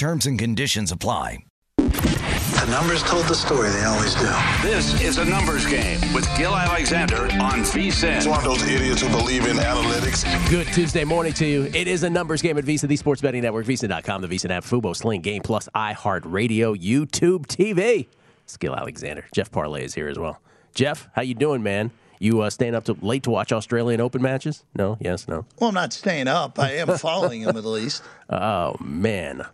Terms and conditions apply. The numbers told the story, they always do. This is a numbers game with Gill Alexander on VSIN. It's one of those idiots who believe in analytics. Good Tuesday morning to you. It is a numbers game at VSIN, the Sports Betting Network, VSIN.com, the VSIN app, Fubo, Sling, Game Plus, iHeartRadio, YouTube TV. Gill Alexander. Jeff Parlay is here as well. Jeff, how you doing, man? You uh, staying up to late to watch Australian Open matches? No, yes, no. Well, I'm not staying up. I am following them at least. Oh man,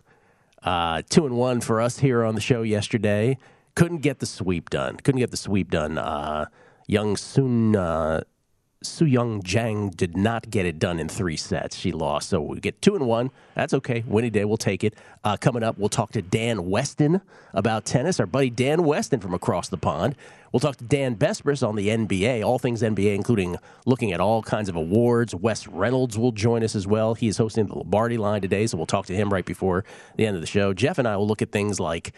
uh, two and one for us here on the show yesterday. Couldn't get the sweep done. Couldn't get the sweep done. Uh, young Sun uh, Su Young Jang did not get it done in three sets. She lost, so we get two and one. That's okay. Winning day, we'll take it. Uh, coming up, we'll talk to Dan Weston about tennis. Our buddy Dan Weston from across the pond. We'll talk to Dan Besbris on the NBA, all things NBA, including looking at all kinds of awards. Wes Reynolds will join us as well. He is hosting the Lombardi line today, so we'll talk to him right before the end of the show. Jeff and I will look at things like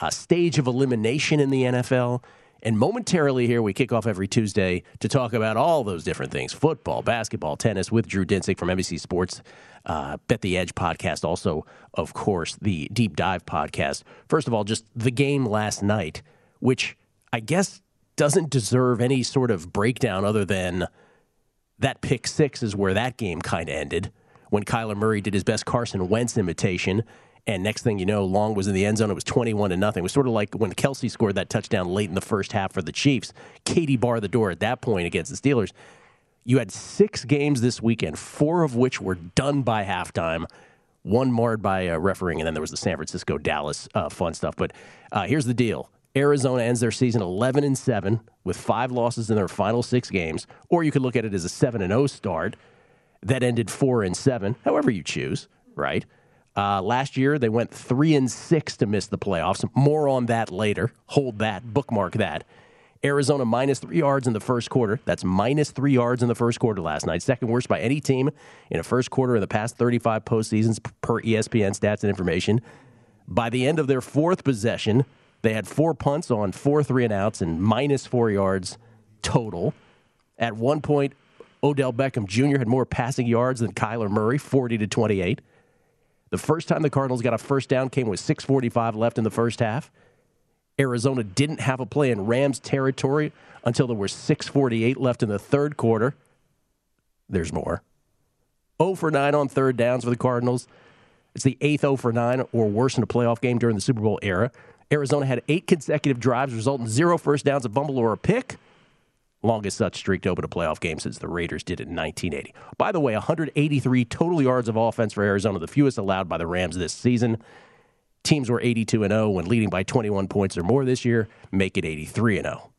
uh, stage of elimination in the NFL. And momentarily here, we kick off every Tuesday to talk about all those different things football, basketball, tennis with Drew Dinsick from NBC Sports, uh, Bet the Edge podcast. Also, of course, the Deep Dive podcast. First of all, just the game last night, which I guess doesn't deserve any sort of breakdown other than that pick six is where that game kind of ended when Kyler Murray did his best Carson Wentz imitation. And next thing you know, Long was in the end zone. It was 21 to nothing. It was sort of like when Kelce scored that touchdown late in the first half for the Chiefs. Katie barred the door at that point against the Steelers. You had six games this weekend, four of which were done by halftime, one marred by uh, refereeing, and then there was the San Francisco Dallas uh, fun stuff. But uh, here's the deal Arizona ends their season 11 and 7 with five losses in their final six games, or you could look at it as a 7 and 0 start that ended 4 and 7, however you choose, right? Uh, last year they went 3 and 6 to miss the playoffs. More on that later. Hold that, bookmark that. Arizona minus three yards in the first quarter. That's minus three yards in the first quarter last night. Second worst by any team in a first quarter in the past 35 postseasons per ESPN stats and information. By the end of their fourth possession, they had four punts on four three and outs and minus four yards total. At one point, Odell Beckham Jr. had more passing yards than Kyler Murray, 40 to 28. The first time the Cardinals got a first down came with 6:45 left in the first half. Arizona didn't have a play in Rams territory until there was 6:48 left in the third quarter. There's more. 0 for 9 on third downs for the Cardinals. It's the eighth 0 for 9 or worse in a playoff game during the Super Bowl era. Arizona had eight consecutive drives, resulting in zero first downs, a fumble, or a pick. Longest such streak to open a playoff game since the Raiders did it in 1980. By the way, 183 total yards of offense for Arizona, the fewest allowed by the Rams this season. Teams were 82 and 0 when leading by 21 points or more this year, make it 83 and 0.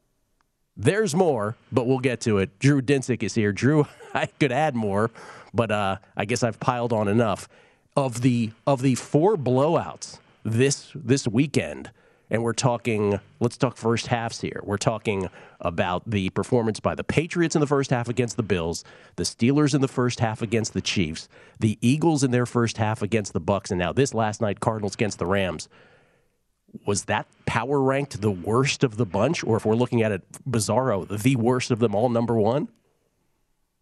There's more, but we'll get to it. Drew Dinsick is here. Drew, I could add more, but uh, I guess I've piled on enough. Of the of the four blowouts this this weekend, and we're talking. Let's talk first halves here. We're talking about the performance by the Patriots in the first half against the Bills, the Steelers in the first half against the Chiefs, the Eagles in their first half against the Bucs, and now this last night Cardinals against the Rams. Was that power ranked the worst of the bunch, or if we're looking at it bizarro, the worst of them all, number one?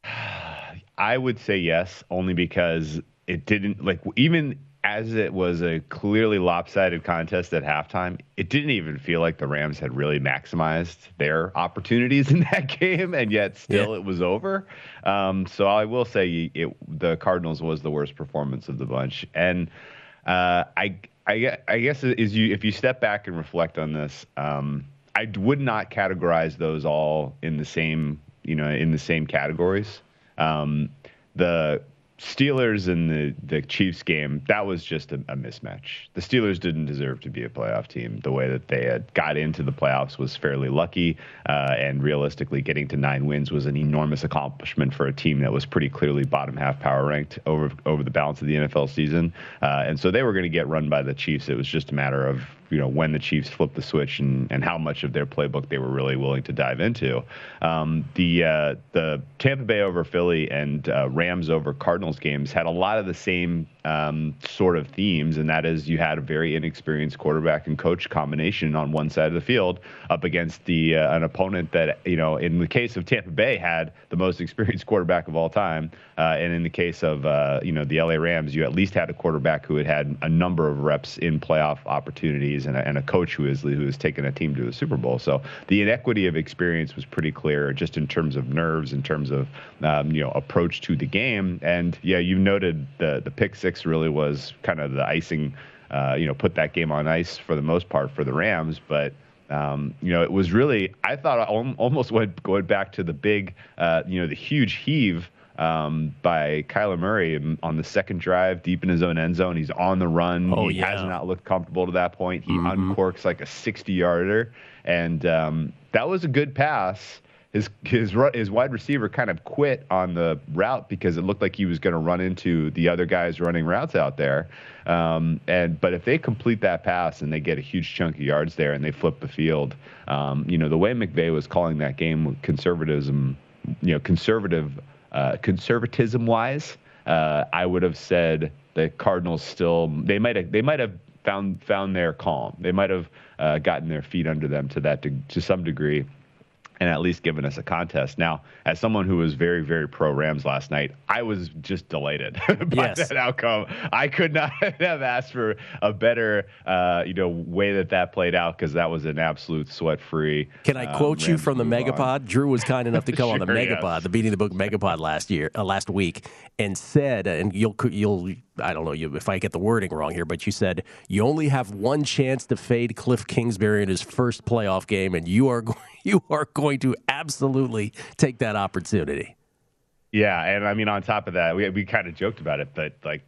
I would say yes, only because it didn't like even as it was a clearly lopsided contest at halftime, it didn't even feel like the Rams had really maximized their opportunities in that game, and yet still yeah. it was over. Um, so I will say it, the Cardinals was the worst performance of the bunch, and uh, I I guess, I guess is you if you step back and reflect on this, um, I would not categorize those all in the same you know in the same categories. Um, the Steelers and the the Chiefs game, that was just a, a, mismatch. The Steelers didn't deserve to be a playoff team. The way that they had got into the playoffs was fairly lucky, uh, and realistically, getting to nine wins was an enormous accomplishment for a team that was pretty clearly bottom half power ranked over over the balance of the NFL season. Uh, and so they were going to get run by the Chiefs. It was just a matter of you know when the Chiefs flipped the switch and, and how much of their playbook they were really willing to dive into. Um, the uh, the Tampa Bay over Philly and uh, Rams over Cardinals games had a lot of the same um, sort of themes, and that is you had a very inexperienced quarterback and coach combination on one side of the field up against the uh, an opponent that you know in the case of Tampa Bay had the most experienced quarterback of all time, uh, and in the case of uh, you know the LA Rams, you at least had a quarterback who had had a number of reps in playoff opportunities and a, and a coach who is who has taken a team to the Super Bowl. So the inequity of experience was pretty clear, just in terms of nerves, in terms of um, you know approach to the game, and yeah, you noted the the pick six six really was kind of the icing, uh, you know, put that game on ice for the most part for the Rams. But um, you know, it was really I thought I almost went going back to the big, uh, you know, the huge heave um, by Kyler Murray on the second drive, deep in his own end zone. He's on the run. Oh, he yeah. has not looked comfortable to that point. He Mm-hmm. uncorks like a 60 yarder, and um, that was a good pass his his his wide receiver kind of quit on the route because it looked like he was going to run into the other guys running routes out there. Um, and but if they complete that pass and they get a huge chunk of yards there and they flip the field, um, you know the way McVay was calling that game conservatism, you know conservative uh, conservatism wise, uh, I would have said the Cardinals still they might have they might have found found their calm. They might have uh, gotten their feet under them to that de- to some degree and at least given us a contest. Now, as someone who was very, very pro Rams last night, I was just delighted by Yes. that outcome. I could not have asked for a better, uh, you know, way that that played out because that was an absolute sweat-free. Can I um, quote you from the move on. Megapod? Drew was kind enough to come on the Sure, yes. Megapod, the Beating the Book Megapod last year, uh, last week, and said, and you'll you'll I don't know you if I get the wording wrong here, but you said you only have one chance to fade Cliff Kingsbury in his first playoff game, and you are you are going to absolutely take that opportunity. Yeah, and I mean, on top of that, we we kind of joked about it, but like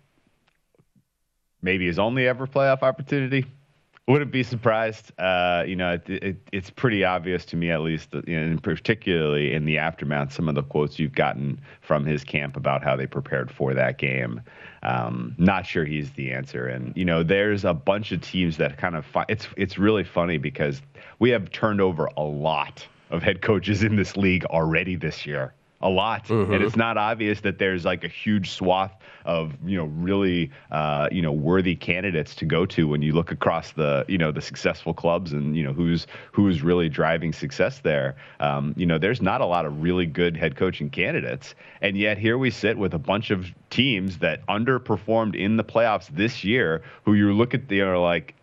maybe his only ever playoff opportunity. Wouldn't be surprised. Uh, you know, it, it, it's pretty obvious to me, at least, and particularly in the aftermath, some of the quotes you've gotten from his camp about how they prepared for that game. Um, not sure he's the answer. And you know, there's a bunch of teams that kind of. Fi- it's it's really funny because we have turned over a lot of head coaches in this league already this year a lot. And it's not obvious that there's like a huge swath of you know really uh, you know worthy candidates to go to when you look across the you know the successful clubs and you know who's who's really driving success there. Um, you know there's not a lot of really good head coaching candidates. And yet here we sit with a bunch of teams that underperformed in the playoffs this year who you look at they are like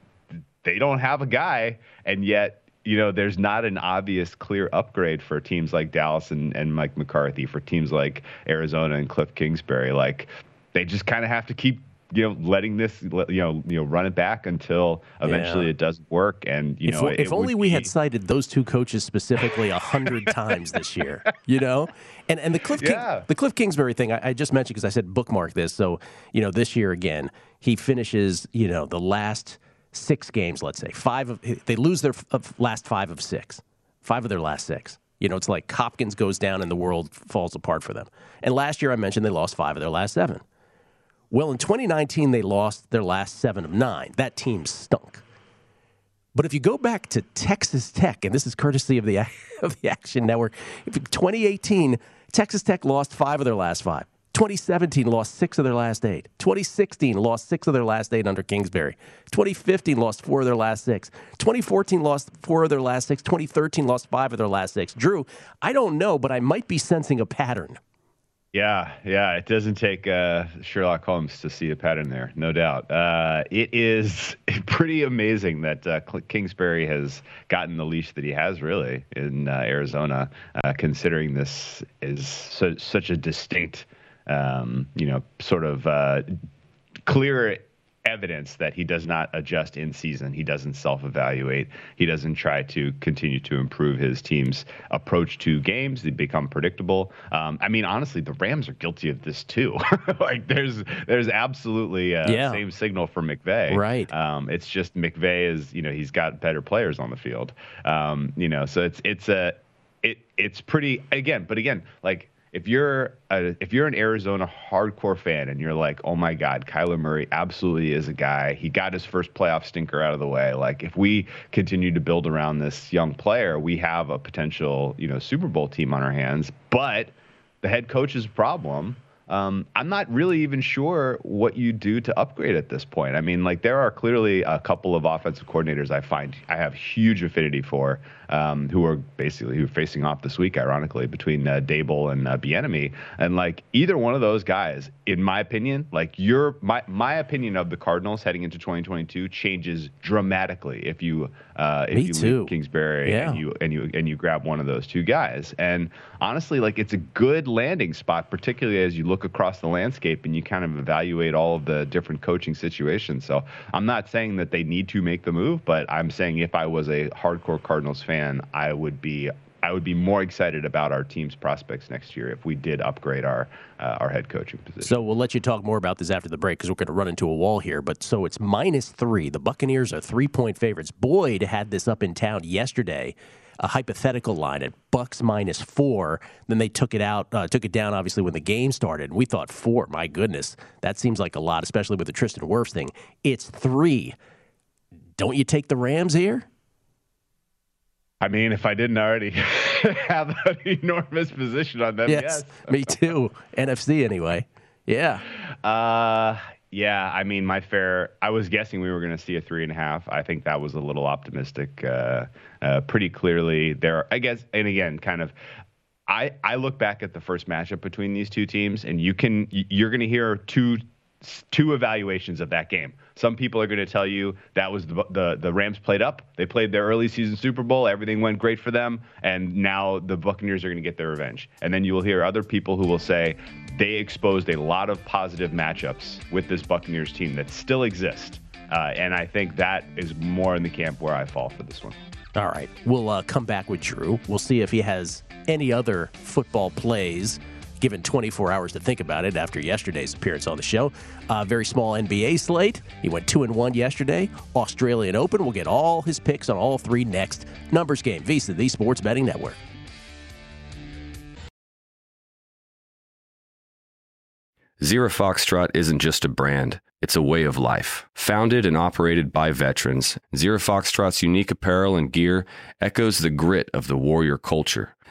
they don't have a guy, and yet you know there's not an obvious clear upgrade for teams like Dallas and, and Mike McCarthy, for teams like Arizona and Cliff Kingsbury. Like they just kind of have to keep you know letting this you know you know run it back until eventually Yeah. it doesn't work. And you if know if only we had cited those two coaches specifically a hundred times this year, you know, and and the Cliff King, Yeah. the Cliff Kingsbury thing I, I just mentioned because I said bookmark this. So you know, this year again, he finishes you know the last six games. Let's say five of they lose their last five of six, five of their last six. You know, it's like Hopkins goes down and the world falls apart for them. And last year I mentioned they lost five of their last seven. Well, in 2019 they lost their last seven of nine. That team stunk. But if you go back to Texas Tech, and this is courtesy of the of the Action Network, if 2018 Texas Tech lost five of their last five. 2017 lost six of their last eight. 2016 lost six of their last eight under Kingsbury. 2015 lost four of their last six. 2014 lost four of their last six. 2013 lost five of their last six. Drew, I don't know, but I might be sensing a pattern. Yeah, yeah. It doesn't take uh, Sherlock Holmes to see a pattern there, no doubt. Uh, it is pretty amazing that uh, Kingsbury has gotten the leash that he has, really, in uh, Arizona, uh, considering this is so, such a distinct, um, you know, sort of uh, clear evidence that he does not adjust in season. He doesn't self evaluate. He doesn't try to continue to improve his team's approach to games. They become predictable. Um, I mean, honestly, the Rams are guilty of this too. like there's there's absolutely a Yeah. same signal for McVay. Right. Um, it's just McVay is you know he's got better players on the field. Um, you know, so it's it's a it it's pretty again, but again, like if you're a, if you're an Arizona hardcore fan and you're like, oh my God, Kyler Murray absolutely is a guy. He got his first playoff stinker out of the way. Like if we continue to build around this young player, we have a potential you know Super Bowl team on our hands. But the head coach's problem. Um, I'm not really even sure what you do to upgrade at this point. I mean, like there are clearly a couple of offensive coordinators I find I have huge affinity for, um, who are basically who are facing off this week, ironically, between uh, Daboll and uh, Bieniemy. And like either one of those guys, in my opinion, like your my my opinion of the Cardinals heading into 2022 changes dramatically if you uh, if Me you too. leave Kingsbury Yeah. and you and you and you grab one of those two guys. And honestly, like it's a good landing spot, particularly as you look across the landscape and you kind of evaluate all of the different coaching situations. So I'm not saying that they need to make the move, but I'm saying if I was a hardcore Cardinals fan, I would be I would be more excited about our team's prospects next year if we did upgrade our uh, our head coaching position. So we'll let you talk more about this after the break because we're going to run into a wall here. But so it's minus three. The Buccaneers are three point favorites. Boyd had this up in town yesterday, a hypothetical line at Bucs minus four. Then they took it out, uh, took it down obviously when the game started. And we thought four. My goodness, that seems like a lot, especially with the Tristan Wirfs thing. It's three. Don't you take the Rams here? I mean, if I didn't already have an enormous position on them, yes. me too. NFC anyway. Yeah. Uh, yeah. I mean, my fair. I was guessing we were going to see a three and a half. I think that was a little optimistic. Uh, uh, pretty clearly, there. I guess, and again, kind of. I I look back at the first matchup between these two teams, and you can you're going to hear two two evaluations of that game. Some people are going to tell you that was the, the the Rams played up. They played their early season Super Bowl. Everything went great for them, and now the Buccaneers are going to get their revenge. And then you will hear other people who will say they exposed a lot of positive matchups with this Buccaneers team that still exist. Uh, and I think that is more in the camp where I fall for this one. All right. We'll uh, come back with Drew. We'll see if he has any other football plays, given 24 hours to think about it after yesterday's appearance on the show. Uh, very small NBA slate. He went 2 and 1 yesterday. Australian Open. We'll get all his picks on all three next. Numbers game, VSIN, the Sports Betting Network. Zero Foxtrot isn't just a brand, it's a way of life. Founded and operated by veterans, Zero Foxtrot's unique apparel and gear echoes the grit of the warrior culture.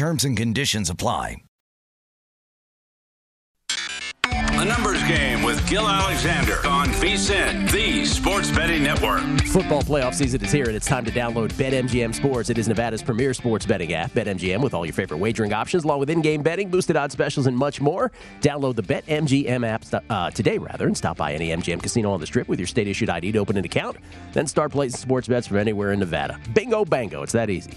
Terms and conditions apply. The numbers game with Gill Alexander on VSIN, the Sports Betting Network. Football playoff season is here, and it's time to download BetMGM Sports. It is Nevada's premier sports betting app. BetMGM with all your favorite wagering options, along with in-game betting, boosted odds specials, and much more. Download the BetMGM app uh, today, rather, and stop by any MGM casino on the Strip with your state-issued ID to open an account. Then start placing sports bets from anywhere in Nevada. Bingo, bango! It's that easy.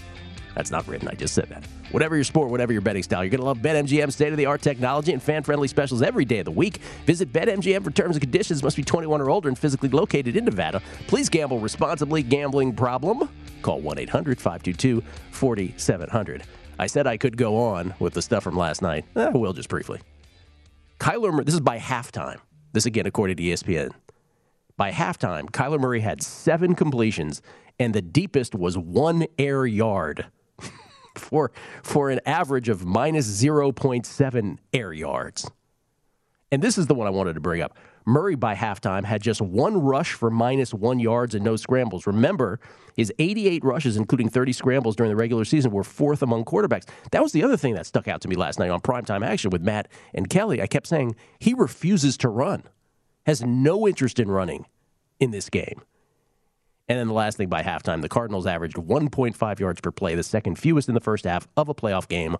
That's not written. I just said that. Whatever your sport, whatever your betting style, you're going to love BetMGM state of the art technology and fan friendly specials every day of the week. Visit BetMGM for terms and conditions. Must be 21 or older and physically located in Nevada. Please gamble responsibly. Gambling problem? Call 1 800 522 4700. I said I could go on with the stuff from last night. Eh, I will just briefly. Kyler Murray, this is by halftime. This again, according to ESPN. By halftime, Kyler Murray had seven completions, and the deepest was one air yard for, for an average of minus 0.7 air yards. And this is the one I wanted to bring up. Murray by halftime had just one rush for minus one yards and no scrambles. Remember, his 88 rushes, including 30 scrambles during the regular season, were fourth among quarterbacks. That was the other thing that stuck out to me last night on primetime action with Matt and Kelly. I kept saying he refuses to run, has no interest in running in this game. And then the last thing by halftime, the Cardinals averaged 1.5 yards per play, the second fewest in the first half of a playoff game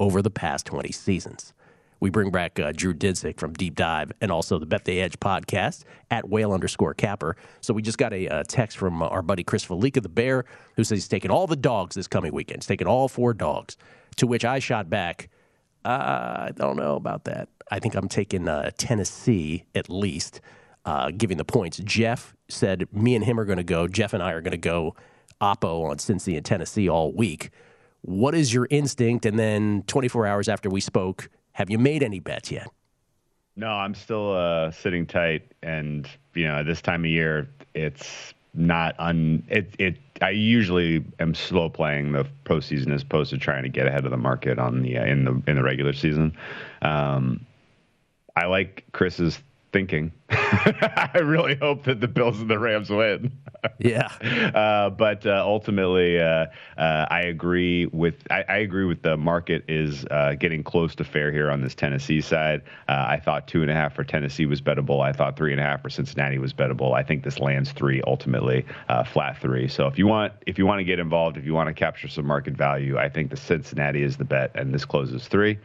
over the past 20 seasons. We bring back uh, Drew Dinsick from Deep Dive and also the Bet the Edge podcast at whale underscore capper. So we just got a, uh, text from our buddy Chris Fallica, the Bear, who says he's taking all the dogs this coming weekend. He's taking all four dogs. To which I shot back, uh, I don't know about that. I think I'm taking uh, Tennessee at least, uh, giving the points. Jeff said me and him are going to go. Jeff and I are going to go Oppo on Cincy and Tennessee all week. What is your instinct? And then 24 hours after we spoke, have you made any bets yet? No, I'm still uh, sitting tight, and you know, this time of year, it's not un. It it. I usually am slow playing the postseason as opposed to trying to get ahead of the market on the uh, in the in the regular season. Um, I like Chris's thinking. I really hope that the Bills and the Rams win. yeah. Uh, but uh, ultimately, uh, uh, I agree with I, I, agree with the market is uh, getting close to fair here on this Tennessee side. Uh, I thought two and a half for Tennessee was bettable. I thought three and a half for Cincinnati was bettable. I think this lands three ultimately, flat three. So if you want if you want to get involved, if you want to capture some market value, I think the Cincinnati is the bet, and this closes three.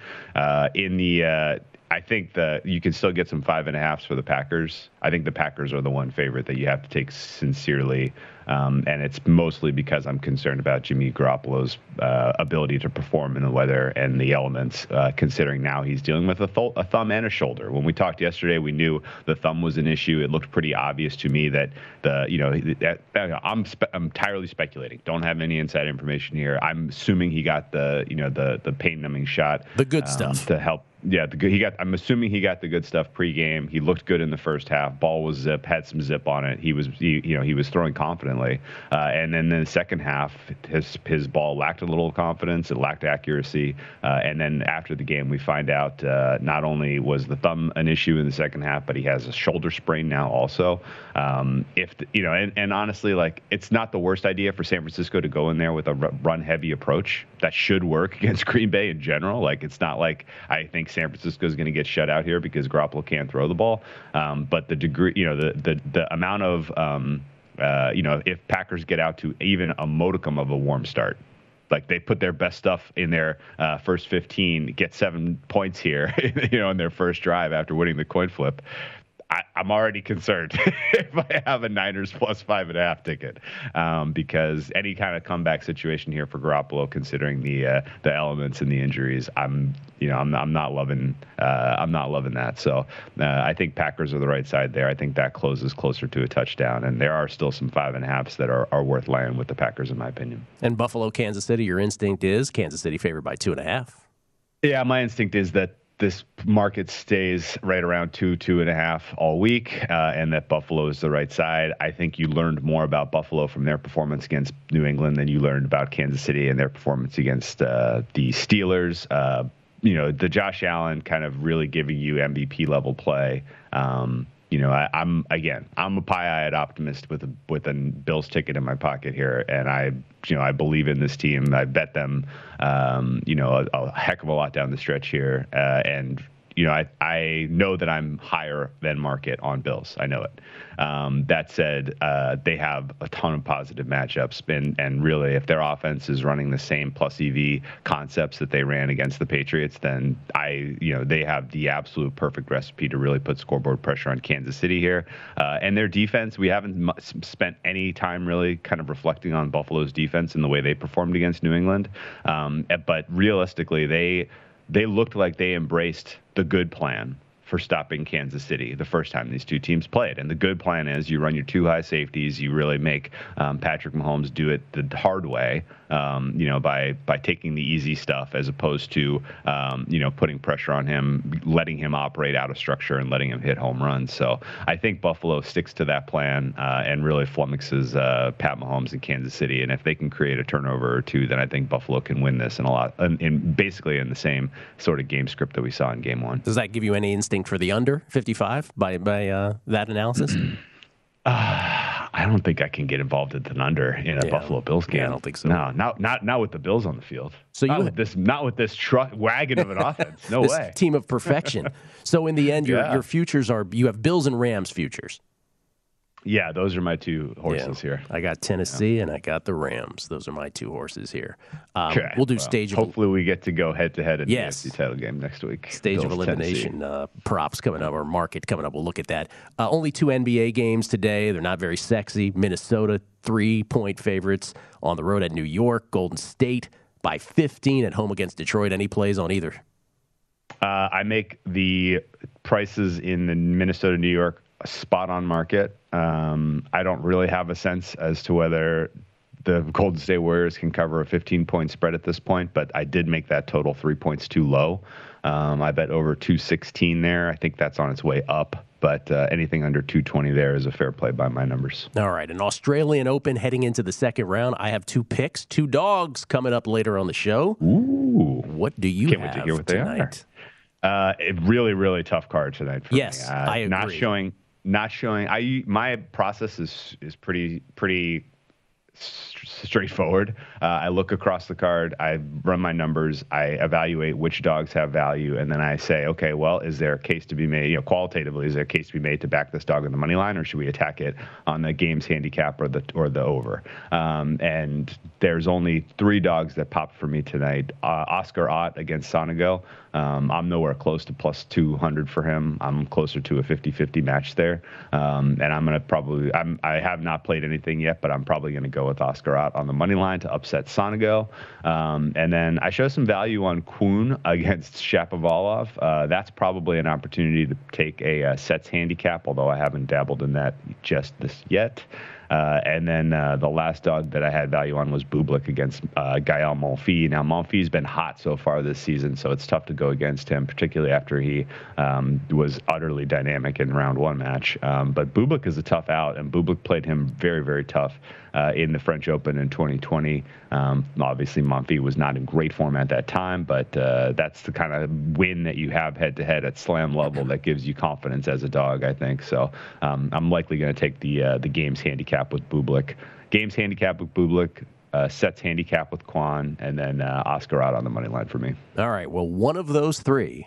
in the I think that you can still get some five and a halfs for the Packers. I think the Packers are the one favorite that you have to take sincerely, um, and it's mostly because I'm concerned about Jimmy Garoppolo's uh, ability to perform in the weather and the elements. Uh, considering now he's dealing with a, th- a, thumb and a shoulder. When we talked yesterday, we knew the thumb was an issue. It looked pretty obvious to me that the you know that, I'm spe- I'm entirely speculating. Don't have any inside information here. I'm assuming he got the you know the the pain numbing shot, the good um, stuff to help yeah, the good, he got. I'm assuming he got the good stuff pregame. He looked good in the first half. Ball was zip, had some zip on it. He was, he, you know, he was throwing confidently. Uh, and then the second half, his his ball lacked a little confidence. It lacked accuracy. Uh, and then after the game, we find out uh, not only was the thumb an issue in the second half, but he has a shoulder sprain now also. Um, if the, you know, and, and honestly, like it's not the worst idea for San Francisco to go in there with a run heavy approach. That should work against Green Bay in general. Like it's not like I think San Francisco is going to get shut out here because Garoppolo can't throw the ball. Um, but the degree, you know, the the the amount of um, uh, you know, if Packers get out to even a modicum of a warm start, like they put their best stuff in their uh, first 15, get seven points here, you know, in their first drive after winning the coin flip. I, am already concerned if I have a Niners plus five and a half ticket, um, because any kind of comeback situation here for Garoppolo, considering the uh, the elements and the injuries, I'm you know I'm, I'm not loving uh, I'm not loving that. So uh, I think Packers are the right side there. I think that closes closer to a touchdown, and there are still some five and a halfs that are, are worth laying with the Packers in my opinion. And Buffalo, Kansas City, your instinct is Kansas City favored by two and a half. Yeah, my instinct is that this market stays right around two, two and a half all week, uh, and that Buffalo is the right side. I think you learned more about Buffalo from their performance against New England than you learned about Kansas City and their performance against uh, the Steelers. Uh, you know, the Josh Allen kind of really giving you MVP level play. Um, you know, I, am again, I'm a pie-eyed optimist with a with a Bills ticket in my pocket here, and I, you know, I believe in this team. I bet them, um, you know, a, a, heck of a lot down the stretch here, uh, and you know, I, I know that I'm higher than market on Bills. I know it. Um, that said, uh, they have a ton of positive matchups, and and really, if their offense is running the same plus EV concepts that they ran against the Patriots, then I, you know, they have the absolute perfect recipe to really put scoreboard pressure on Kansas City here. Uh, and their defense, we haven't spent any time really kind of reflecting on Buffalo's defense and the way they performed against New England. Um, but realistically, they they looked like they embraced the good plan for stopping Kansas City the first time these two teams played. And the good plan is you run your two high safeties, you really make um, Patrick Mahomes do it the hard way, um, you know, by by taking the easy stuff as opposed to um, you know putting pressure on him, letting him operate out of structure and letting him hit home runs. So I think Buffalo sticks to that plan uh, and really flummoxes uh, Pat Mahomes in Kansas City. And if they can create a turnover or two, then I think Buffalo can win this in a lot, in, in basically in the same sort of game script that we saw in Game One. Does that give you any instinct? instinct for the under 55 by by uh, that analysis? I don't think I can get involved at an under in a Yeah. Buffalo Bills game. Yeah, I don't think so. No, not not not with the Bills on the field. So not you- with this not with this truck wagon of an offense. No this way. team of perfection. so in the end, your Yeah. your futures are you have Bills and Rams futures. Yeah, those are my two horses here. I got Tennessee and I got the Rams. Those are my two horses here. Um, Okay. We'll do Well, stage of Hopefully, we get to go head to head in Yes. the AFC title game next week. stage of Bills, Tennessee. elimination uh, props coming up or market coming up. We'll look at that. Uh, only two NBA games today. They're not very sexy. Minnesota three point favorites on the road at New York. Golden State by 15 at home against Detroit. Any plays on either? Uh, I make the prices in the Minnesota, New York spot on market. Um, I don't really have a sense as to whether the Golden State Warriors can cover a 15 point spread at this point, but I did make that total three points too low. Um, I bet over 216 there. I think that's on its way up, but uh, anything under 220 there is a fair play by my numbers. All right, an Australian Open heading into the second round. I have two picks, two dogs coming up later on the show. Ooh. What do you Can't wait to hear what they are. Uh, a really, really tough card tonight for Yes, me. Uh, I Not showing, not showing. I my process is is pretty pretty straightforward. Uh, I look across the card, I run my numbers, I evaluate which dogs have value, and then I say, okay, well, is there a case to be made? You know, qualitatively, is there a case to be made to back this dog on the money line, or should we attack it on the game's handicap or the or the over? Um, and there's only three dogs that popped for me tonight. Uh, Oscar Otte against Sonego. Um, I'm nowhere close to plus 200 for him. I'm closer to a 50-50 match there, um, and I'm gonna probably. I'm, I have not played anything yet, but I'm probably gonna go with Oscar Otte on the money line to upset Sonego. Um, and then I show some value on Kwon against Shapovalov. Uh, that's probably an opportunity to take a uh, sets handicap, although I haven't dabbled in that just this yet. Uh, and then uh, the last dog that I had value on was Bublik against uh, Gael Monfils. Now, Monfils been hot so far this season, so it's tough to go against him, particularly after he um, was utterly dynamic in round one match. Um, but Bublik is a tough out, and Bublik played him very, very tough uh, in the French Open in 2020. Um, obviously, Monfils was not in great form at that time, but uh, that's the kind of win that you have head to head at slam level that gives you confidence as a dog, I think. So um, I'm likely going to take the uh, the game's handicap with Bublik, game's handicap with Bublik, uh, sets handicap with Kwon, and then uh, Oscar Otte on the money line for me. All right. Well, one of those three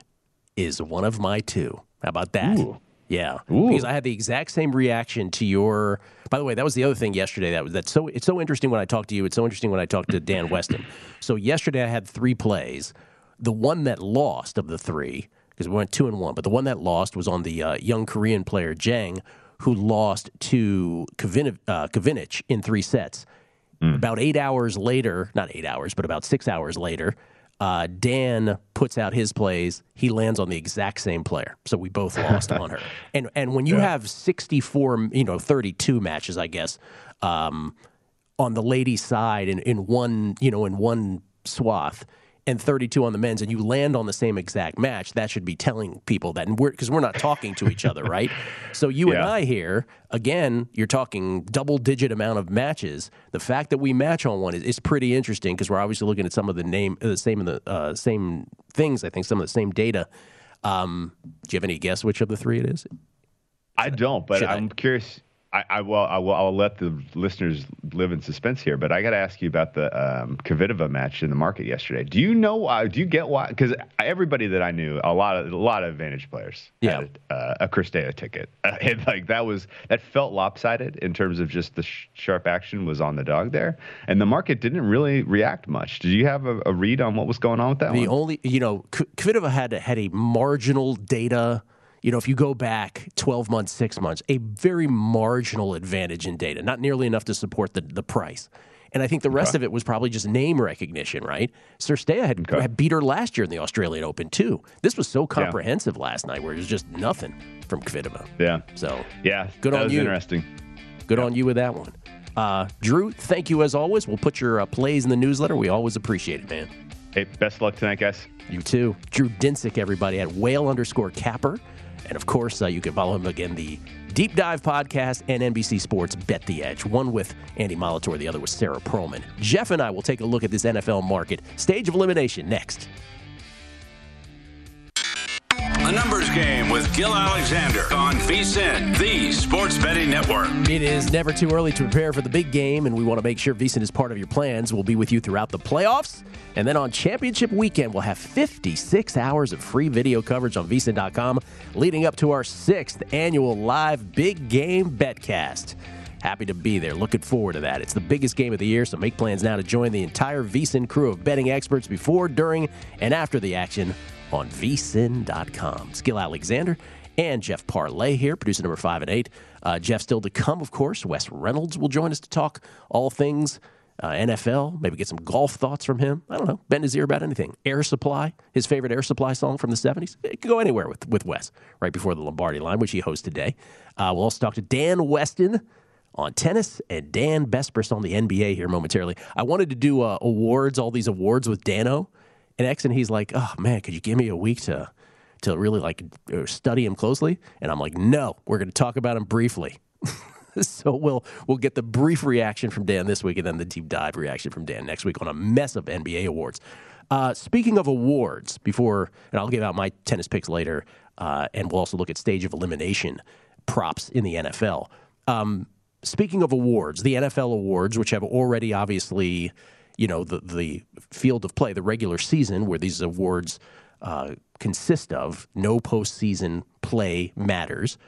is one of my two. How about that? Ooh. Yeah, Ooh. because I had the exact same reaction to your. By the way, that was the other thing yesterday. That was that's so it's so interesting when I talked to you. It's so interesting when I talked to Dan Weston. So yesterday I had three plays. The one that lost of the three because we went two and one, but the one that lost was on the uh, young Korean player Jang, who lost to Kavin, uh, Kovinic in three sets. About eight hours later, not eight hours, but about six hours later, uh, Dan puts out his plays. He lands on the exact same player, so we both lost on her. And and when you have sixty four, you know, thirty two matches, I guess, um, on the ladies' side in, in one, you know, in one swath, and 32 on the men's, and you land on the same exact match, that should be telling people that, and we're because we're not talking to each other, right? So you and I here, again, you're talking double digit amount of matches. The fact that we match on one is, is pretty interesting because we're obviously looking at some of the name, uh, the same the uh, same things. I think some of the same data. Um, do you have any guess which of the three it is? I don't, but Should I? I'm curious. I, I will. I will. I'll let the listeners live in suspense here. But I got to ask you about the um, Kvitova match in the market yesterday. Do you know why? Do you get why? Because everybody that I knew, a lot of a lot of Advantage players, Yeah. had uh, a Cirstea ticket. Uh, and like that was that felt lopsided in terms of just the sh- sharp action was on the dog there, and the market didn't really react much. Did you have a, a read on what was going on with that The one? only, you know, Kvitova had had a marginal data. You know, if you go back 12 months, six months, a very marginal advantage in data, not nearly enough to support the, the price. And I think the rest of it was probably just name recognition, right? Cirstea had, Okay. had beat her last year in the Australian Open, too. This was so comprehensive last night where it was just nothing from Kvitova. yeah, So yeah. Good that on was you. Interesting. good on you with that one. Uh, Drew, thank you as always. We'll put your uh, plays in the newsletter. We always appreciate it, man. Hey, best of luck tonight, guys. You too. Drew Dinsick, everybody, at whale underscore capper. And of course, uh, you can follow him again, the Deep Dive Podcast and NBC Sports Bet the Edge. One with Andy Molitor, the other with Sarah Perlman. Jeff and I will take a look at this NFL market. Stage of elimination next. A numbers game with Gill Alexander on VSIN, the Sports Betting Network. It is never too early to prepare for the big game, and we want to make sure VSIN is part of your plans. We'll be with you throughout the playoffs. And then on championship weekend, we'll have 56 hours of free video coverage on VSIN.com leading up to our sixth annual live big game betcast. Happy to be there. Looking forward to that. It's the biggest game of the year, so make plans now to join the entire VSIN crew of betting experts before, during, and after the action on vsin.com. Gill Alexander and Jeff Parlay here, producer number five and eight. Uh, Jeff still to come, of course. Wes Reynolds will join us to talk all things uh, NFL, maybe get some golf thoughts from him. I don't know. Bend his ear about anything. Air Supply, his favorite Air Supply song from the 70s. It could go anywhere with, with Wes right before the Lombardi line, which he hosts today. Uh, we'll also talk to Dan Weston on tennis and Dan Besbris on the NBA here momentarily. I wanted to do uh, awards, all these awards with Dano and X, and he's like, "Oh man, could you give me a week to to really like uh, study him closely?" And I'm like, "No, we're going to talk about him briefly." so we'll we'll get the brief reaction from Dan this week, and then the deep dive reaction from Dan next week on a mess of NBA awards. Uh, speaking of awards, before and I'll give out my tennis picks later, uh, and we'll also look at stage of elimination props in the NFL. Um, speaking of awards, the NFL awards, which have already obviously, you know, the the field of play, the regular season, where these awards uh, consist of, no postseason play matters.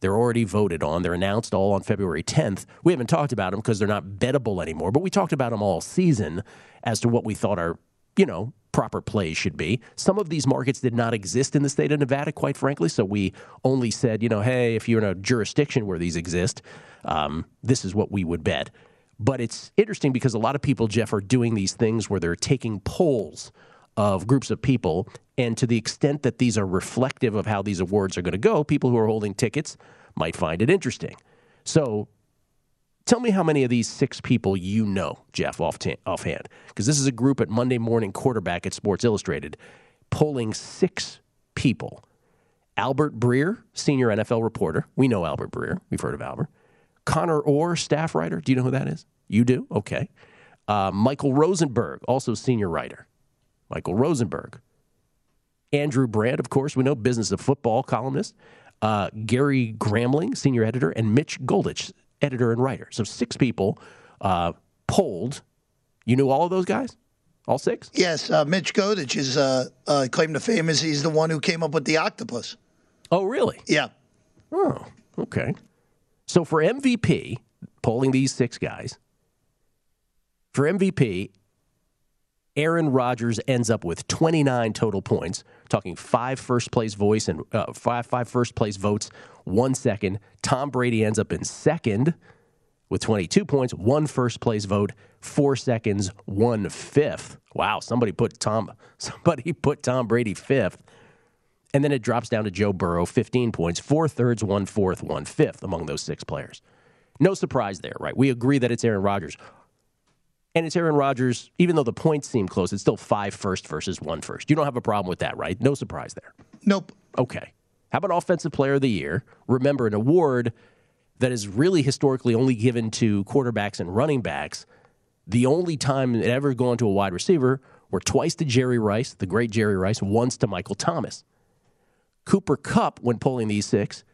They're already voted on. They're announced all on February 10th. We haven't talked about them because they're not bettable anymore, but we talked about them all season as to what we thought our, you know, proper plays should be. Some of these markets did not exist in the state of Nevada, quite frankly. So we only said, you know, hey, if you're in a jurisdiction where these exist, um, this is what we would bet. But it's interesting because a lot of people, Jeff, are doing these things where they're taking polls of groups of people. And to the extent that these are reflective of how these awards are going to go, people who are holding tickets might find it interesting. So tell me how many of these six people you know, Jeff, off t- offhand. Because this is a group at Monday Morning Quarterback at Sports Illustrated, polling six people. Albert Breer, senior NFL reporter. We know Albert Breer. We've heard of Albert. Connor Orr, staff writer. Do you know who that is? You do? Okay. Uh, Michael Rosenberg, also senior writer. Michael Rosenberg. Andrew Brandt, of course, we know business of football columnist. Uh, Gary Gramling, senior editor, and Mitch Goldich, editor and writer. So six people uh, polled. You knew all of those guys? All six? Yes, uh, Mitch Goldich is uh, uh, claim to fame is he's the one who came up with the octopus. Oh, really? Yeah. Oh, okay. So for MVP, polling these six guys, for MVP, Aaron Rodgers ends up with 29 total points, talking five first place voice and uh, five five first place votes, one second. Tom Brady ends up in second with 22 points, one first place vote, four seconds, one fifth. Wow, somebody put Tom somebody put Tom Brady fifth. And then it drops down to Joe Burrow, 15 points, four thirds, one fourth, one fifth among those six players. No surprise there, right? We agree that it's Aaron Rodgers. And it's Aaron Rodgers, even though the points seem close, it's still five first versus one first. You don't have a problem with that, right? No surprise there. Nope. Okay. How about Offensive Player of the Year? Remember, an award that is really historically only given to quarterbacks and running backs. The only time it ever gone to a wide receiver were twice to Jerry Rice, the great Jerry Rice, once to Michael Thomas. Cooper Kupp, when pulling these six,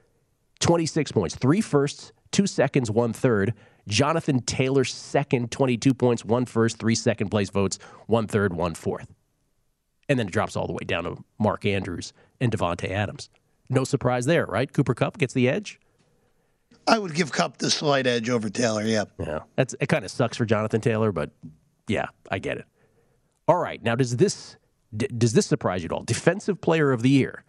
26 points, three firsts, two seconds, one third. Jonathan Taylor, second, 22 points, one first, three second place votes, one third, one fourth. And then it drops all the way down to Mark Andrews and Davante Adams. No surprise there, right? Cooper Kupp gets the edge. I would give Kupp the slight edge over Taylor. Yeah. Yeah, that's it. Kind of sucks for Jonathan Taylor, but yeah, I get it. All right, now does this d- does this surprise you at all? Defensive Player of the Year,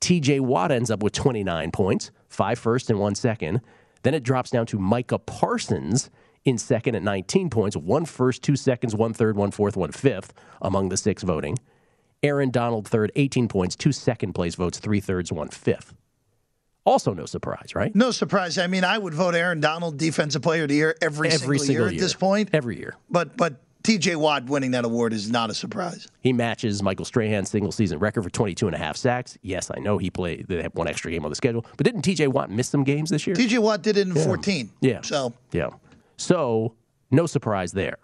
T.J. Watt ends up with 29 points, five first and one second. Then it drops down to Micah Parsons in second at 19 points, one first, two seconds, one third, one fourth, one fifth among the six voting. Aaron Donald third, 18 points, two second place votes, three thirds, one fifth. Also, no surprise, right? No surprise. I mean, I would vote Aaron Donald Defensive Player of the Year every, Every single, single year, year. at this point. Every year. But but T.J. Watt winning that award is not a surprise. He matches Michael Strahan's single season record for 22 and a half sacks. Yes, I know he played, they have one extra game on the schedule, but didn't TJ Watt miss some games this year? T.J. Watt did it in 14. Yeah. So Yeah. So, no surprise there.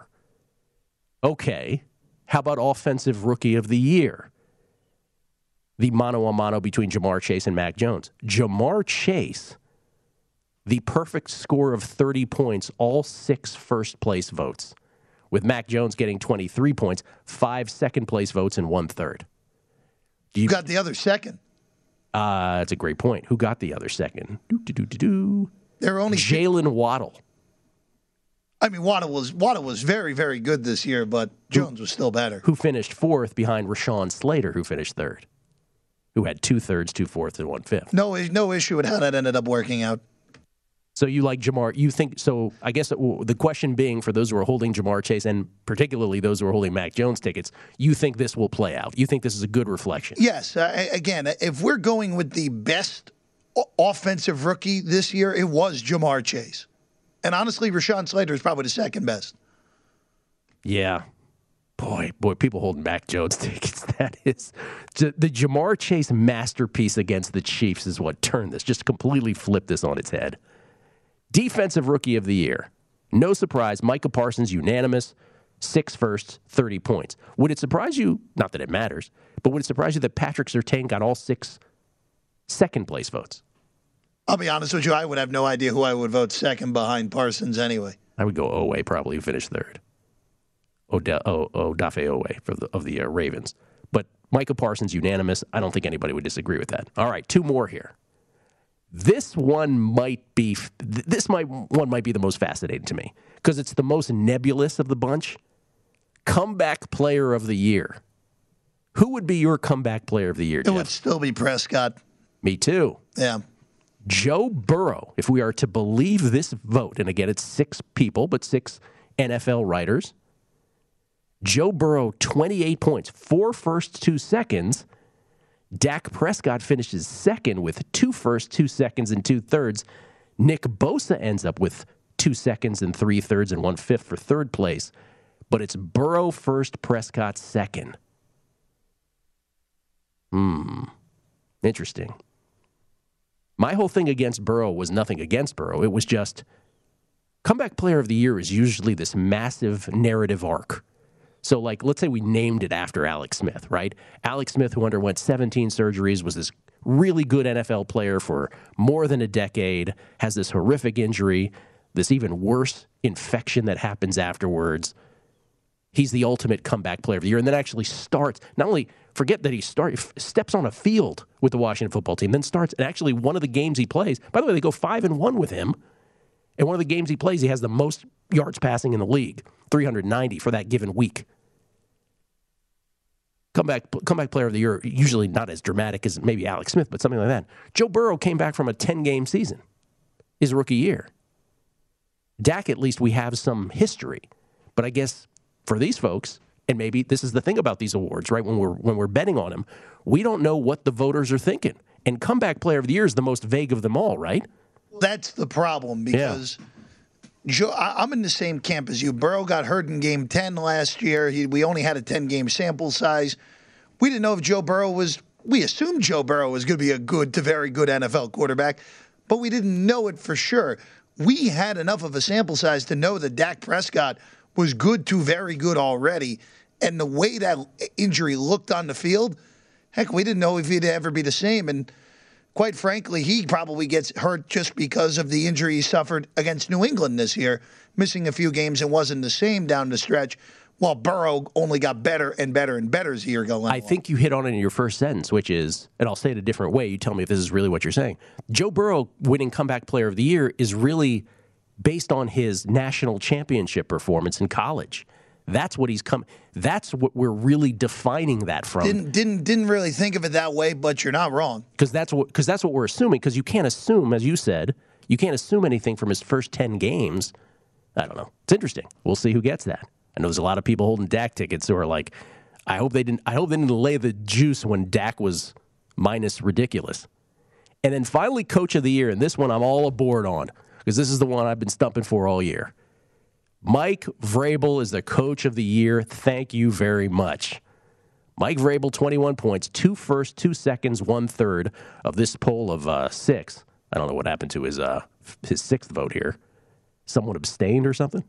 Okay. How about Offensive Rookie of the Year? the mano a mano between Ja'Marr Chase and Mac Jones. Ja'Marr Chase, the perfect score of 30 points, all six first place votes, with Mac Jones getting 23 points, five second place votes, and one third. You got the other second. Uh, that's a great point. Who got the other second? Do, do, do, do, do. There were only Jaylen Waddle. I mean, Waddle was Waddle was very very good this year, but Jones was still better. Who finished fourth behind Rashawn Slater, who finished third, who had two thirds, two fourths, and one fifth. No, no issue with how that ended up working out. So you like Ja'Marr? You think so? I guess the question being for those who are holding Ja'Marr Chase and particularly those who are holding Mac Jones tickets, you think this will play out? You think this is a good reflection? Yes. Uh, again, if we're going with the best offensive rookie this year, it was Ja'Marr Chase. And honestly, Rashawn Slater is probably the second best. Yeah. Boy, boy, people holding back Jones tickets. That is the Ja'Marr Chase masterpiece against the Chiefs is what turned this, just completely flipped this on its head. Defensive rookie of the year. No surprise, Micah Parsons unanimous, six firsts, 30 points. Would it surprise you, not that it matters, but would it surprise you that Patrick Surtain got all six second place votes? I'll be honest with you, I would have no idea who I would vote second behind Parsons anyway. I would go Oweh probably finish third. Ode- o- Odafe Oweh for the, of the uh, Ravens. But Michael Parsons unanimous. I don't think anybody would disagree with that. All right, two more here. This one might be this might one might be the most fascinating to me because it's the most nebulous of the bunch. Comeback player of the year. Who would be your comeback player of the year? It Jeff? would still be Prescott. Me too. Yeah. Joe Burrow, if we are to believe this vote, and again, it's six people, but six NFL writers. Joe Burrow, 28 points, four first, two seconds. Dak Prescott finishes second with two first, two seconds, and two thirds. Nick Bosa ends up with two seconds and three thirds and one fifth for third place. But it's Burrow first, Prescott second. Hmm. Interesting. My whole thing against Burrow was nothing against Burrow. It was just comeback player of the year is usually this massive narrative arc. So, like, let's say we named it after Alex Smith, right? Alex Smith, who underwent 17 surgeries, was this really good NFL player for more than a decade, has this horrific injury, this even worse infection that happens afterwards. He's the ultimate comeback player of the year, and then actually starts. Not only forget that he start steps on a field with the Washington football team, then starts. And actually, one of the games he plays. By the way, they go five and one with him. And one of the games he plays, he has the most yards passing in the league, 390 for that given week. Comeback, comeback player of the year, usually not as dramatic as maybe Alex Smith, but something like that. Joe Burrow came back from a 10 game season, his rookie year. Dak, at least we have some history. But I guess for these folks, and maybe this is the thing about these awards, right? When we're when we're betting on them, we don't know what the voters are thinking. And comeback player of the year is the most vague of them all, right? That's the problem because yeah. Joe, I, am in the same camp as you. Burrow got hurt in Game 10 last year. He, we only had a 10 game sample size. We didn't know if Joe Burrow was. We assumed Joe Burrow was going to be a good to very good NFL quarterback, but we didn't know it for sure. We had enough of a sample size to know that Dak Prescott was good to very good already. And the way that injury looked on the field, heck, we didn't know if he'd ever be the same. And quite frankly, he probably gets hurt just because of the injury he suffered against New England this year, missing a few games and wasn't the same down the stretch. While Burrow only got better and better and better as the year going. I think you hit on it in your first sentence, which is, and I'll say it a different way. You tell me if this is really what you're saying. Joe Burrow winning comeback player of the year is really based on his national championship performance in college. That's what he's come. That's what we're really defining that from. Didn't didn't didn't really think of it that way, but you're not wrong. Because that's what because that's what we're assuming. Because you can't assume, as you said, you can't assume anything from his first ten games. I don't know. It's interesting. We'll see who gets that. I know there's a lot of people holding Dak tickets who are like, I hope they didn't. I hope they didn't lay the juice when Dak was minus ridiculous. And then finally, Coach of the Year, and this one I'm all aboard on because this is the one I've been stumping for all year. Mike Vrabel is the coach of the year. Thank you very much. Mike Vrabel, 21 points, two first, two seconds, one third of this poll of uh, six. I don't know what happened to his uh, his sixth vote here. Someone abstained or something?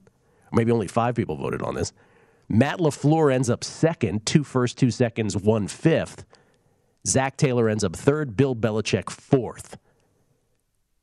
Maybe only five people voted on this. Matt LaFleur ends up second, two first, two seconds, one fifth. Zac Taylor ends up third, Bill Belichick fourth.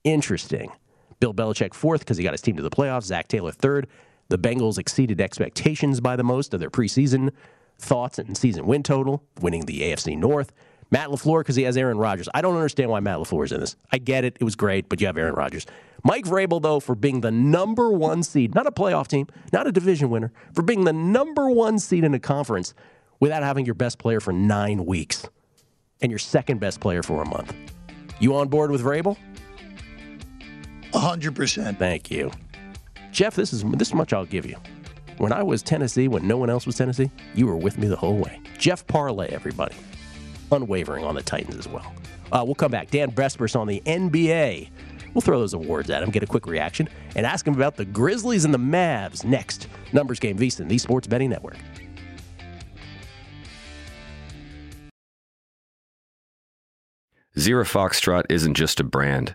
Interesting. Bill Belichick fourth because he got his team to the playoffs. Zac Taylor third. The Bengals exceeded expectations by the most of their preseason thoughts and season win total, winning the AFC North. Matt LaFleur because he has Aaron Rodgers. I don't understand why Matt LaFleur is in this. I get it. It was great, but you have Aaron Rodgers. Mike Vrabel, though, for being the number one seed, not a playoff team, not a division winner, for being the number one seed in a conference without having your best player for nine weeks and your second best player for a month. You on board with Vrabel? 100%. Thank you. Jeff, this is this much I'll give you. When I was Tennessee, when no one else was Tennessee, you were with me the whole way. Jeff Parlay, everybody. Unwavering on the Titans as well. Uh, we'll come back. Dan Besbris on the NBA. We'll throw those awards at him, get a quick reaction, and ask him about the Grizzlies and the Mavs next. Numbers Game VSiN, the Sports Betting Network. Zero Foxtrot isn't just a brand,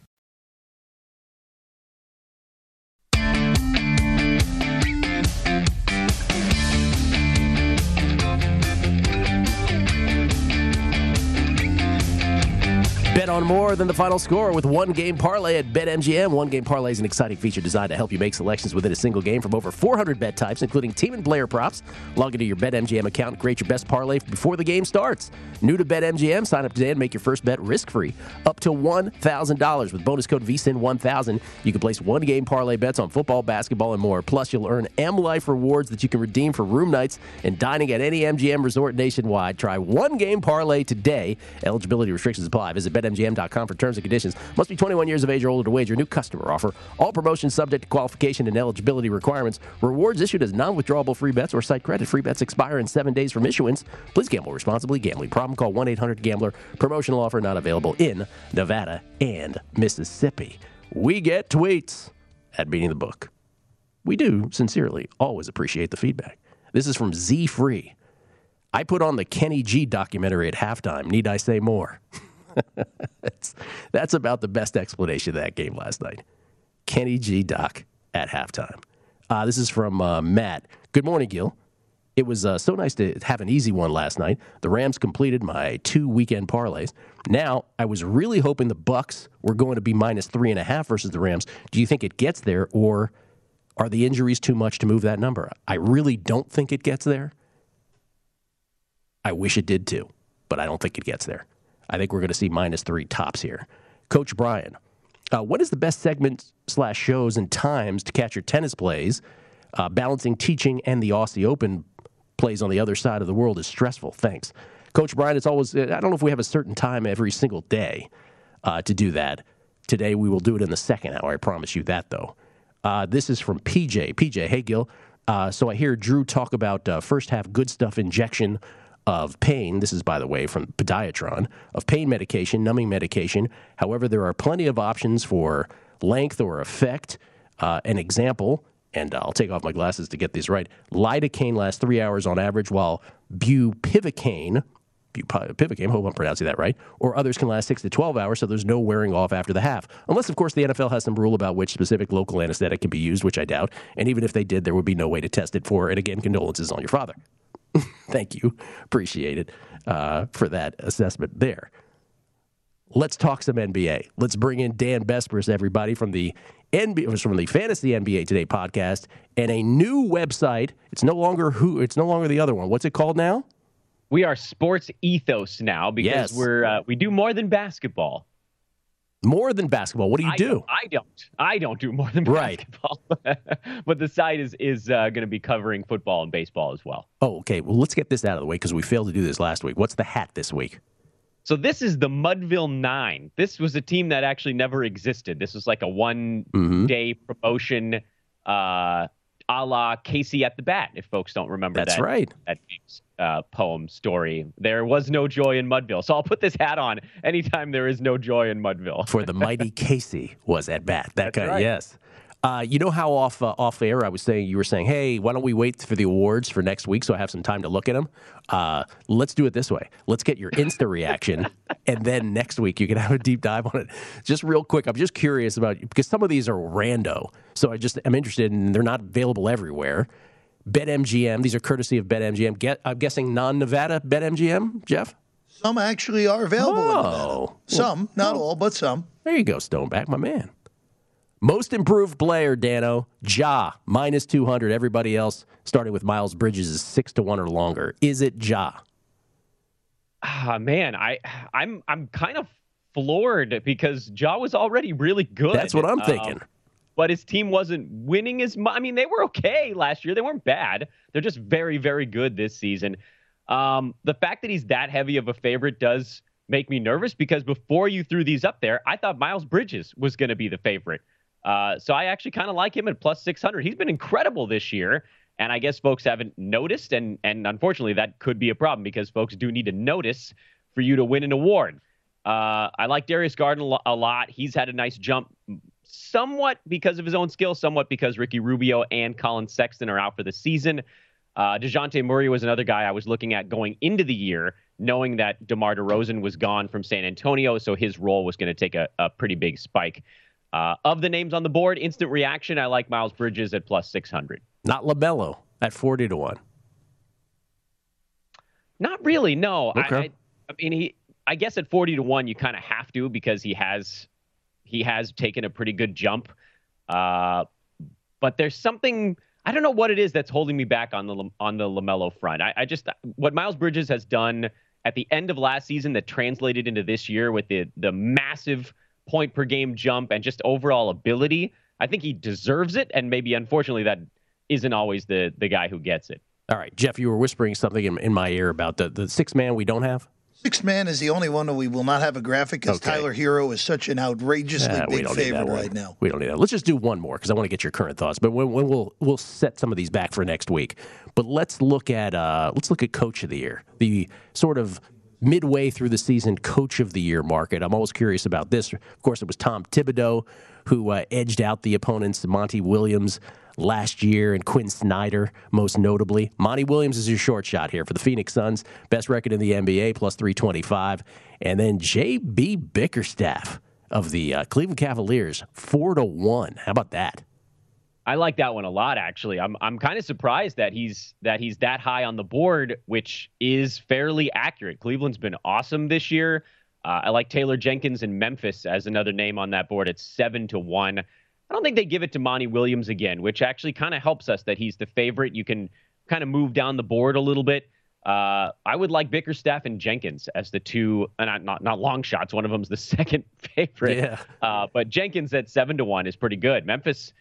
Bet on more than the final score with one game parlay at BetMGM. One game parlay is an exciting feature designed to help you make selections within a single game from over 400 bet types, including team and player props. Log into your BetMGM account and create your best parlay before the game starts. New to BetMGM, sign up today and make your first bet risk free. Up to $1,000 with bonus code VSIN1000. You can place one game parlay bets on football, basketball, and more. Plus, you'll earn M Life rewards that you can redeem for room nights and dining at any MGM resort nationwide. Try one game parlay today. Eligibility restrictions apply. Visit BetMGM.com for terms and conditions. Must be 21 years of age or older to wager. New customer offer. All promotions subject to qualification and eligibility requirements. Rewards issued as non withdrawable free bets or site credit. Free bets expire in seven days from issuance. Please gamble responsibly. Gambling problem? Call 1 800 Gambler. Promotional offer not available in Nevada and Mississippi. We get tweets at Beating the Book. We do sincerely always appreciate the feedback. This is from Z Free. I put on the Kenny G documentary at halftime. Need I say more? that's, that's about the best explanation of that game last night. Kenny G doc at halftime. Uh, this is from uh, Matt. Good morning, Gill. It was uh, so nice to have an easy one last night. The Rams completed my two weekend parlays. Now I was really hoping the Bucs were going to be minus three and a half versus the Rams. Do you think it gets there, or are the injuries too much to move that number? I really don't think it gets there. I wish it did too, but I don't think it gets there. I think we're going to see minus three tops here. Coach Brian, uh, what is the best segment slash shows and times to catch your tennis plays? Uh, balancing teaching and the Aussie Open plays on the other side of the world is stressful. Thanks. Coach Brian, it's always, I don't know if we have a certain time every single day uh, to do that. Today we will do it in the second hour. I promise you that, though. Uh, this is from PJ. PJ, hey, Gill. Uh, so I hear Drew talk about uh, first half good stuff injection of pain. This is, by the way, from Podiatron of pain medication, numbing medication. However, there are plenty of options for length or effect. Uh, an example, and I'll take off my glasses to get these right. Lidocaine lasts three hours on average, while bupivacaine, bupivacaine, hope I'm pronouncing that right, or others can last six to 12 hours, so there's no wearing off after the half. Unless, of course, the NFL has some rule about which specific local anesthetic can be used, which I doubt. And even if they did, there would be no way to test it for. And again, condolences on your father. Thank you. Appreciate it uh, for that assessment there. Let's talk some NBA. Let's bring in Dan Besbris, everybody, from the NBA, from the Fantasy NBA Today podcast, and a new website. It's no longer who. It's no longer the other one. What's it called now? We are Sports Ethos now because Yes. we're uh, we do more than basketball. More than basketball. What do you I do? Don't, I don't. I don't do more than Right. basketball. but the site is is uh, going to be covering football and baseball as well. Oh, okay. Well, let's get this out of the way because we failed to do this last week. What's the hat this week? So this is the Mudville Nine. This was a team that actually never existed. This was like a one Mhm. day promotion, uh, a la Casey at the Bat. If folks don't remember That's that, right. that famous, uh, poem story. There was no joy in Mudville. So I'll put this hat on anytime there is no joy in Mudville. For the mighty Casey was at bat. That That's kind. right. Yes. Uh, you know how off uh, off air I was saying you were saying, hey, why don't we wait for the awards for next week so I have some time to look at them? Uh, let's do it this way. Let's get your Insta reaction, and then next week you can have a deep dive on it. Just real quick, I'm just curious about because some of these are rando, so I just am interested, and they're not available everywhere. BetMGM, these are courtesy of BetMGM. Get, I'm guessing non-Nevada BetMGM, Jeff. Some actually are available. in Nevada. Oh, Some, not all, but some. There you go, Stoneback, my man. Most improved player, Dano, Ja, minus 200. Everybody else, starting with Miles Bridges, is 6 to 1 or longer. Is it Ja? Ah, man, I I'm I'm kind of floored because Ja was already really good. That's what I'm Um, thinking. but his team wasn't winning as much. I mean, they were okay last year. They weren't bad. They're just very, very good this season. Um, the fact that he's that heavy of a favorite does make me nervous because before you threw these up there, I thought Miles Bridges was going to be the favorite. Uh, so I actually kind of like him at plus 600. He's been incredible this year. And I guess folks haven't noticed. And, and unfortunately, that could be a problem because folks do need to notice for you to win an award. Uh, I like Darius Garland a lot. He's had a nice jump, somewhat because of his own skill, somewhat because Ricky Rubio and Collin Sexton are out for the season. Uh, Dejounte Murray was another guy I was looking at going into the year, knowing that DeMar DeRozan was gone from San Antonio, so his role was going to take a, a pretty big spike. Uh, of the names on the board, instant reaction, I like Miles Bridges at plus 600. Not LaMelo at 40 to 1. Not really, no. I, Okay. I, I mean, he. I guess at forty to one, you kind of have to because he has, he has taken a pretty good jump. Uh, but there's something I don't know what it is that's holding me back on the on the LaMelo front. I, I just what Miles Bridges has done at the end of last season that translated into this year with the the massive point per game jump and just overall ability. I think he deserves it, and maybe unfortunately that isn't always the the guy who gets it. All right, Jeff, you were whispering something in, in my ear about the, the six man we don't have. Six man is the only one that we will not have a graphic because Okay. Tyler Herro is such an outrageously we big don't need favorite that right now. We don't need that. Let's just do one more because I want to get your current thoughts. But when, when we'll we'll set some of these back for next week. But let's look at uh, let's look at Coach of the Year, the sort of midway through the season Coach of the Year market. I'm always curious about this. Of course, it was Tom Thibodeau who uh, edged out the opponents, Monty Williams last year and Quin Snyder most notably. Monty Williams is your short shot here for the Phoenix Suns, best record in the NBA, plus 325. And then J.B. Bickerstaff of the uh, Cleveland Cavaliers, 4 to 1. How about that? I like that one a lot actually. I'm I'm kind of surprised that he's that he's that high on the board, which is fairly accurate. Cleveland's been awesome this year. Uh, I like Taylor Jenkins in Memphis as another name on that board. It's seven to one. I don't think they give it to Monty Williams again, which actually kind of helps us that he's the favorite. You can kind of move down the board a little bit. Uh, I would like Bickerstaff and Jenkins as the two, uh, not not not long shots. One of them's the second favorite. Yeah. Uh, but Jenkins at seven to one is pretty good. Memphis,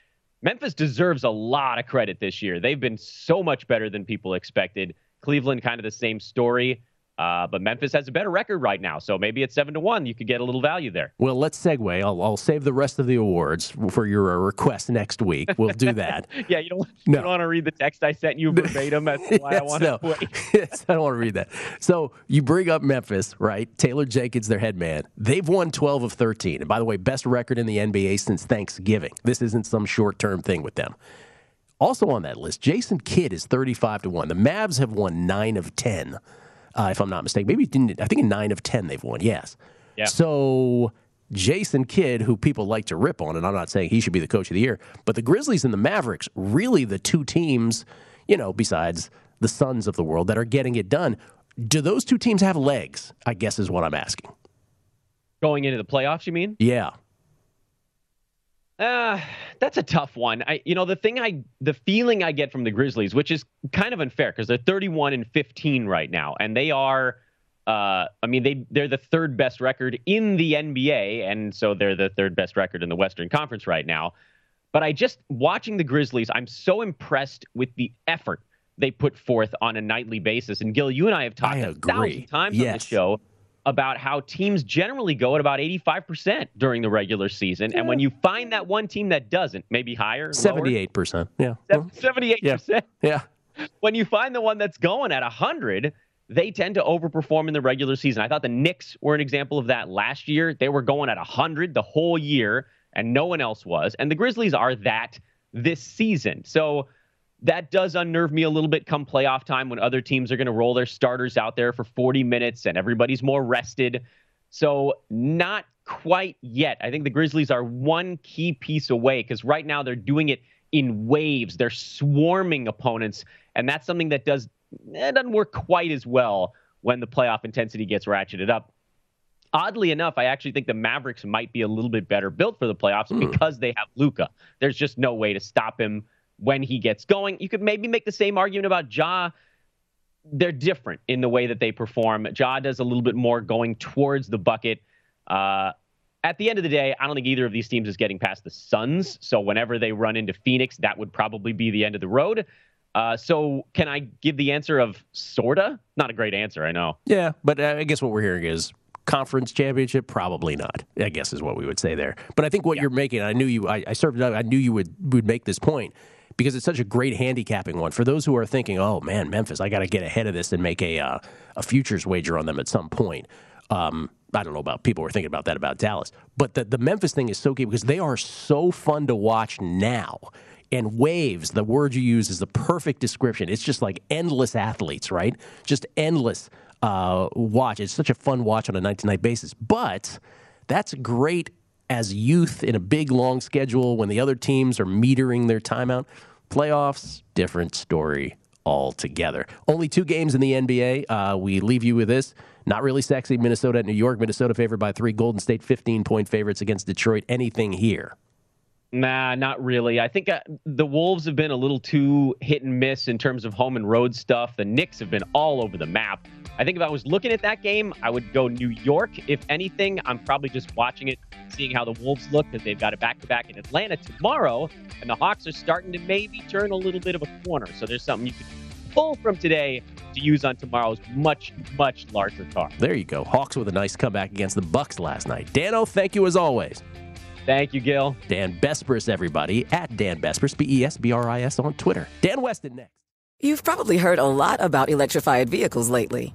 Memphis deserves a lot of credit this year. They've been so much better than people expected. Cleveland, kind of the same story. Uh, but Memphis has a better record right now, so maybe at seven to one, you could get a little value there. Well, let's segue. I'll, I'll save the rest of the awards for your uh, request next week. We'll do that. Yeah, you don't, No. you don't want to read the text I sent you verbatim. That's why I want no. to yes, I don't want to read that. So you bring up Memphis, right? Taylor Jenkins, their head man. They've won 12 of 13. And by the way, best record in the NBA since Thanksgiving. This isn't some short term thing with them. Also on that list, Jason Kidd is 35 to 1. The Mavs have won 9 of 10, uh, if I'm not mistaken. Maybe didn't, I think in 9 of 10 they've won, yes. Yeah. So Jason Kidd, who people like to rip on, and I'm not saying he should be the coach of the year, but the Grizzlies and the Mavericks, really the two teams, you know, besides the Suns of the world that are getting it done. Do those two teams have legs? I guess is what I'm asking. Going into the playoffs, you mean? Yeah. Uh, that's a tough one. I, you know, the thing I, the feeling I get from the Grizzlies, which is kind of unfair because they're 31 and 15 right now, and they are Uh, I mean, they they're the third best record in the NBA, and so they're the third best record in the Western Conference right now. But I just watching the Grizzlies, I'm so impressed with the effort they put forth on a nightly basis. And Gill, you and I have talked I a agree. thousand times Yes. on the show about how teams generally go at about 85% during the regular season. And when you find that one team that doesn't, maybe higher, Seventy-eight percent. Yeah. 78%. Yeah. When you find the one that's going at 100, they tend to overperform in the regular season. I thought the Knicks were an example of that last year. They were going at 100 the whole year, and no one else was. And the Grizzlies are that this season. So that does unnerve me a little bit come playoff time when other teams are going to roll their starters out there for 40 minutes and everybody's more rested. So, not quite yet. I think the Grizzlies are one key piece away because right now they're doing it in waves. They're swarming opponents, and that's something that does it doesn't work quite as well when the playoff intensity gets ratcheted up. Oddly enough, I actually think the Mavericks might be a little bit better built for the playoffs hmm. because they have Luka. There's just no way to stop him when he gets going. You could maybe make the same argument about Ja. They're different in the way that they perform. Ja does a little bit more going towards the bucket. Uh, at the end of the day, I don't think either of these teams is getting past the Suns. So whenever they run into Phoenix, that would probably be the end of the road. Uh, so can I give the answer of sorta? Not a great answer, I know. Yeah, but uh, I guess what we're hearing is conference championship, probably not. I guess is what we would say there. But I think what you're making, I knew you, I, I served it up. I knew you would would make this point because it's such a great handicapping one for those who are thinking, oh man, Memphis, I got to get ahead of this and make a uh, a futures wager on them at some point. Um, I don't know about people who are thinking about that about Dallas, but the the Memphis thing is so key because they are so fun to watch now. And waves, the word you use is the perfect description. It's just like endless athletes, right? Just endless uh, watch. It's such a fun watch on a night to night basis. But that's great as youth in a big long schedule when the other teams are metering their timeout. Playoffs, different story altogether. Only two games in the NBA. Uh, we leave you with this. Not really sexy. Minnesota at New York. Minnesota favored by three. Golden State 15 point favorites against Detroit. Anything here? Nah, not really. I think uh, the Wolves have been a little too hit and miss in terms of home and road stuff. The Knicks have been all over the map. I think if I was looking at that game, I would go New York. If anything, I'm probably just watching it, seeing how the Wolves look because they've got a back to back in Atlanta tomorrow, and the Hawks are starting to maybe turn a little bit of a corner. So there's something you could pull from today to use on tomorrow's much, much larger card. There you go. Hawks with a nice comeback against the Bucks last night. Dano, thank you as always. Thank you, Gill. Dan Besbris, everybody, at Dan Besbris, B E S B R I S on Twitter. Dan Weston next. You've probably heard a lot about electrified vehicles lately.